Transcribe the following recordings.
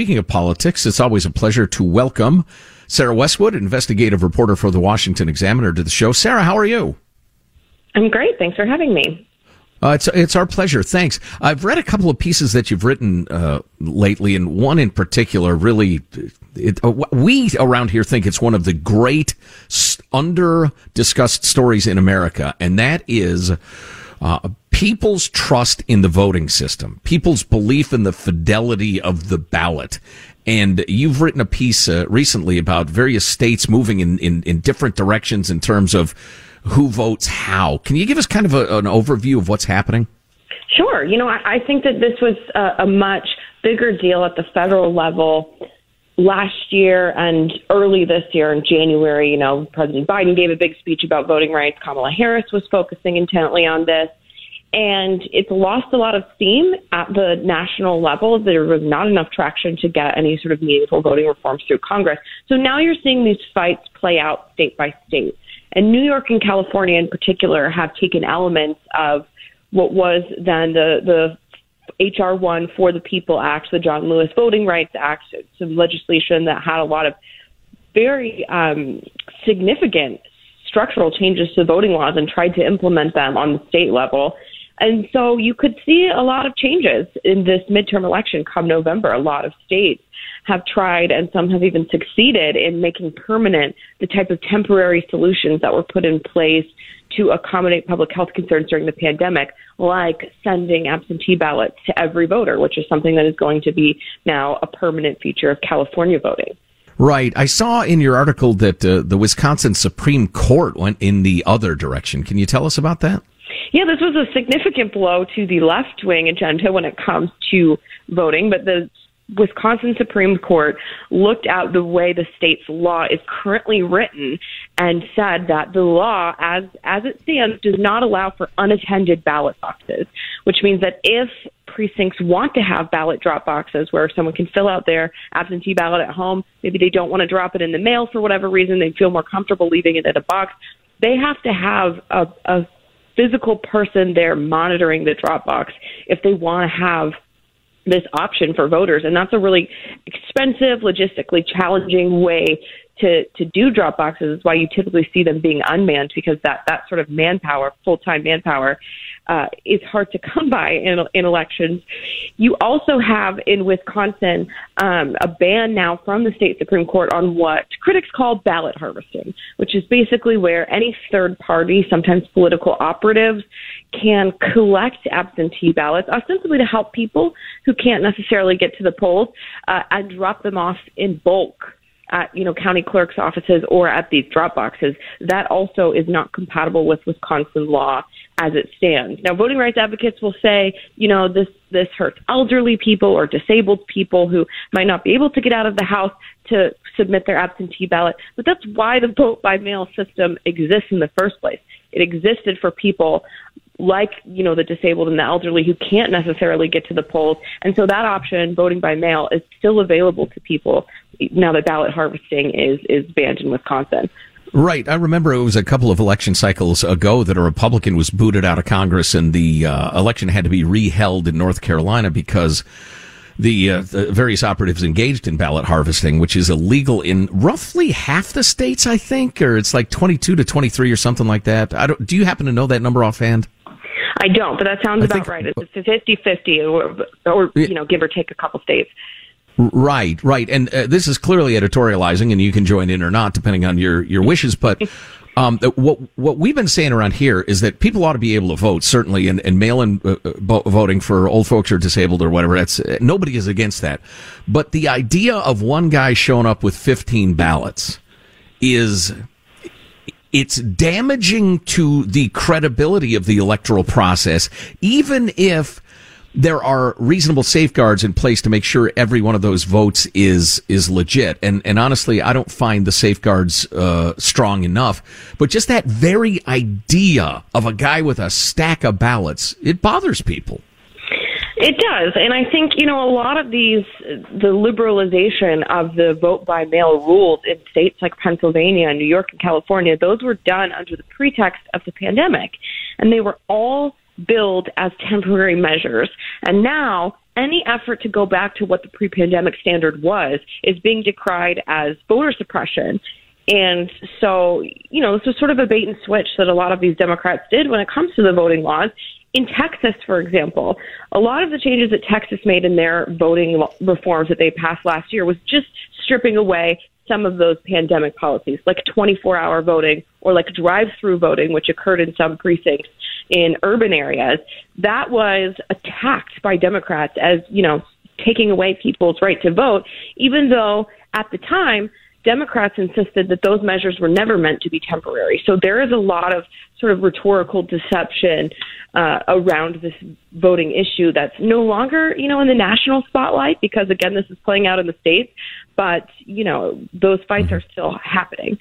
speaking of politics, it's always a pleasure to welcome Sarah Westwood, investigative reporter for the Washington Examiner, to the show. Sarah, how are you? I'm great. Thanks for having me. Uh, it's it's our pleasure. Thanks. I've read a couple of pieces that you've written uh, lately, and one in particular really. It, uh, we around here think it's one of the great under discussed stories in America, and that is uh, people's trust in the voting system, people's belief in the fidelity of the ballot. And you've written a piece uh, recently about various states moving in, in, in different directions in terms of who votes how. Can you give us kind of a, an overview of what's happening? Sure. You know, I, I think that this was a, a much bigger deal at the federal level last year and early this year in January. You know, President Biden gave a big speech about voting rights. Kamala Harris was focusing intently on this. And it's lost a lot of steam at the national level. There was not enough traction to get any sort of meaningful voting reforms through Congress. So now you're seeing these fights play out state by state. And New York and California in particular have taken elements of what was then the, the HR 1 for the People Act, the John Lewis Voting Rights Act, some legislation that had a lot of very um, significant structural changes to voting laws and tried to implement them on the state level. And so you could see a lot of changes in this midterm election come November. A lot of states have tried and some have even succeeded in making permanent the type of temporary solutions that were put in place to accommodate public health concerns during the pandemic, like sending absentee ballots to every voter, which is something that is going to be now a permanent feature of California voting. Right. I saw in your article that uh, the Wisconsin Supreme Court went in the other direction. Can you tell us about that? Yeah, this was a significant blow to the left wing agenda when it comes to voting, but the Wisconsin Supreme Court looked at the way the state's law is currently written and said that the law, as as it stands, does not allow for unattended ballot boxes, which means that if precincts want to have ballot drop boxes where someone can fill out their absentee ballot at home, maybe they don't want to drop it in the mail for whatever reason, they feel more comfortable leaving it at a box, they have to have a, a physical person there monitoring the drop box if they want to have this option for voters. And that's a really expensive, logistically challenging way to, to do drop boxes. Is why you typically see them being unmanned because that, that sort of manpower, full time manpower, uh, is hard to come by in, in elections. You also have in Wisconsin um, a ban now from the state Supreme Court on what critics call ballot harvesting, which is basically where any third party, sometimes political operatives, can collect absentee ballots, ostensibly to help people who can't necessarily get to the polls, uh, and drop them off in bulk at you know county clerks' offices or at these drop boxes. That also is not compatible with Wisconsin law as it stands. Now, voting rights advocates will say, you know, this this hurts elderly people or disabled people who might not be able to get out of the house to submit their absentee ballot. But that's why the vote by mail system exists in the first place. It existed for people like you know the disabled and the elderly who can't necessarily get to the polls and so that option voting by mail is still available to people now that ballot harvesting is is banned in Wisconsin Right. I remember it was a couple of election cycles ago that a Republican was booted out of Congress and the uh, election had to be reheld in North Carolina because the, uh, the, various operatives engaged in ballot harvesting, which is illegal in roughly half the states, I think, or it's like 22 to 23 or something like that. I don't, do you happen to know that number offhand? I don't, but that sounds I about think, right. It's 50 50 or, or, you know, give or take a couple states. Right, right. And uh, this is clearly editorializing, and you can join in or not, depending on your, your wishes. But um, what what we've been saying around here is that people ought to be able to vote, certainly, and, and mail-in uh, uh voting for old folks or disabled or whatever. That's uh, nobody is against that. But the idea of one guy showing up with 15 ballots is it's damaging to the credibility of the electoral process, even if there are reasonable safeguards in place to make sure every one of those votes is is legit. And and honestly, I don't find the safeguards uh, strong enough. But just that very idea of a guy with a stack of ballots, it bothers people. It does. And I think, you know, a lot of these, the liberalization of the vote by mail rules in states like Pennsylvania, New York, and California, those were done under the pretext of the pandemic. And they were all billed as temporary measures. And now any effort to go back to what the pre pandemic standard was is being decried as voter suppression. And so, you know, this was sort of a bait and switch that a lot of these Democrats did when it comes to the voting laws. In Texas, for example, a lot of the changes that Texas made in their voting reforms that they passed last year was just stripping away some of those pandemic policies, like 24 hour voting or like drive through voting, which occurred in some precincts in urban areas. That was attacked by Democrats as, you know, taking away people's right to vote, even though at the time, Democrats insisted that those measures were never meant to be temporary. So there is a lot of sort of rhetorical deception uh, around this voting issue that's no longer, you know, in the national spotlight because again, this is playing out in the states, but you know, those fights mm-hmm. are still happening.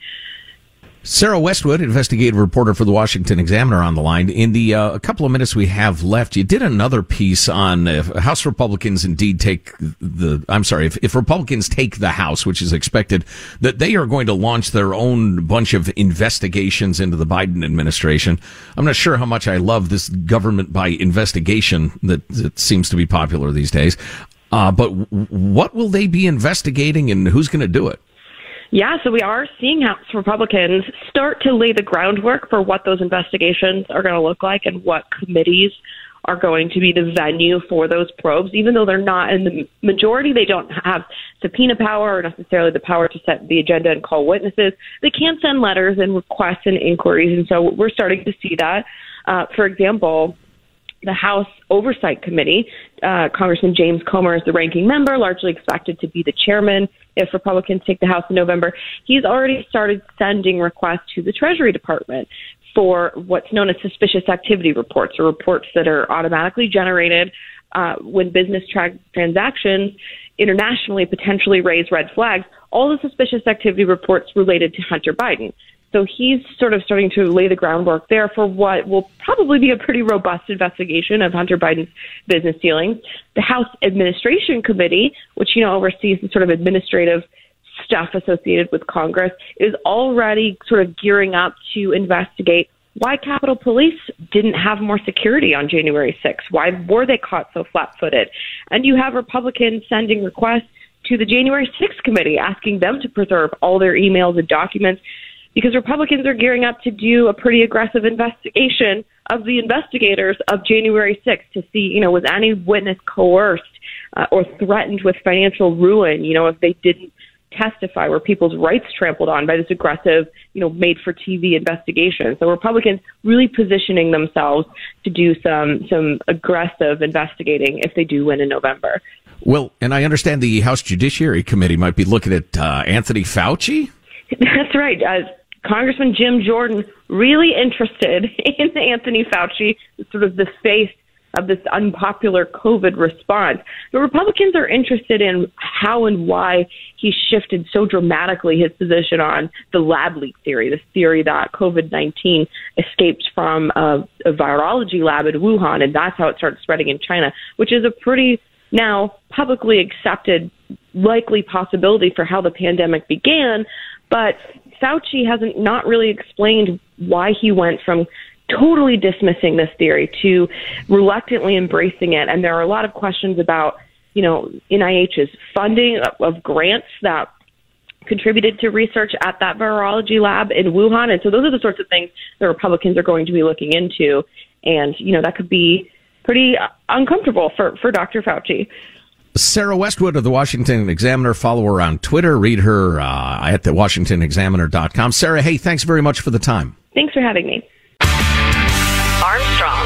Sarah Westwood, investigative reporter for the Washington Examiner, on the line. In the uh, couple of minutes we have left, you did another piece on if House Republicans indeed take the. I'm sorry, if, if Republicans take the House, which is expected, that they are going to launch their own bunch of investigations into the Biden administration. I'm not sure how much I love this government by investigation that, that seems to be popular these days. Uh, but what will they be investigating, and who's going to do it? Yeah, so we are seeing House Republicans start to lay the groundwork for what those investigations are going to look like and what committees are going to be the venue for those probes, even though they're not in the majority, they don't have subpoena power or necessarily the power to set the agenda and call witnesses. They can send letters and requests and inquiries, and so we're starting to see that. Uh, for example, the House Oversight Committee. Uh, Congressman James Comer is the ranking member, largely expected to be the chairman if Republicans take the House in November. He's already started sending requests to the Treasury Department for what's known as suspicious activity reports, or reports that are automatically generated uh, when business tra- transactions internationally potentially raise red flags. All the suspicious activity reports related to Hunter Biden. So he's sort of starting to lay the groundwork there for what will probably be a pretty robust investigation of Hunter Biden's business dealings. The House Administration Committee, which, you know, oversees the sort of administrative stuff associated with Congress, is already sort of gearing up to investigate why Capitol Police didn't have more security on January 6th. Why were they caught so flat footed? And you have Republicans sending requests to the January 6th committee asking them to preserve all their emails and documents because Republicans are gearing up to do a pretty aggressive investigation of the investigators of January 6th to see, you know, was any witness coerced uh, or threatened with financial ruin, you know, if they didn't testify, were people's rights trampled on by this aggressive, you know, made for TV investigation. So Republicans really positioning themselves to do some some aggressive investigating if they do win in November. Well, and I understand the House Judiciary Committee might be looking at uh, Anthony Fauci. That's right. Uh, Congressman Jim Jordan really interested in Anthony Fauci, sort of the face of this unpopular COVID response. The Republicans are interested in how and why he shifted so dramatically his position on the lab leak theory, this theory that COVID 19 escaped from a, a virology lab in Wuhan, and that's how it started spreading in China, which is a pretty now publicly accepted likely possibility for how the pandemic began. But Fauci hasn't not really explained why he went from totally dismissing this theory to reluctantly embracing it. And there are a lot of questions about, you know, NIH's funding of, grants that contributed to research at that virology lab in Wuhan. And so those are the sorts of things the Republicans are going to be looking into. And, you know, that could be pretty uncomfortable for, for Dr. Fauci. Sarah Westwood of the Washington Examiner. Follow her on Twitter. Read her uh, at the WashingtonExaminer.com. Sarah, hey, thanks very much for the time. Thanks for having me. Armstrong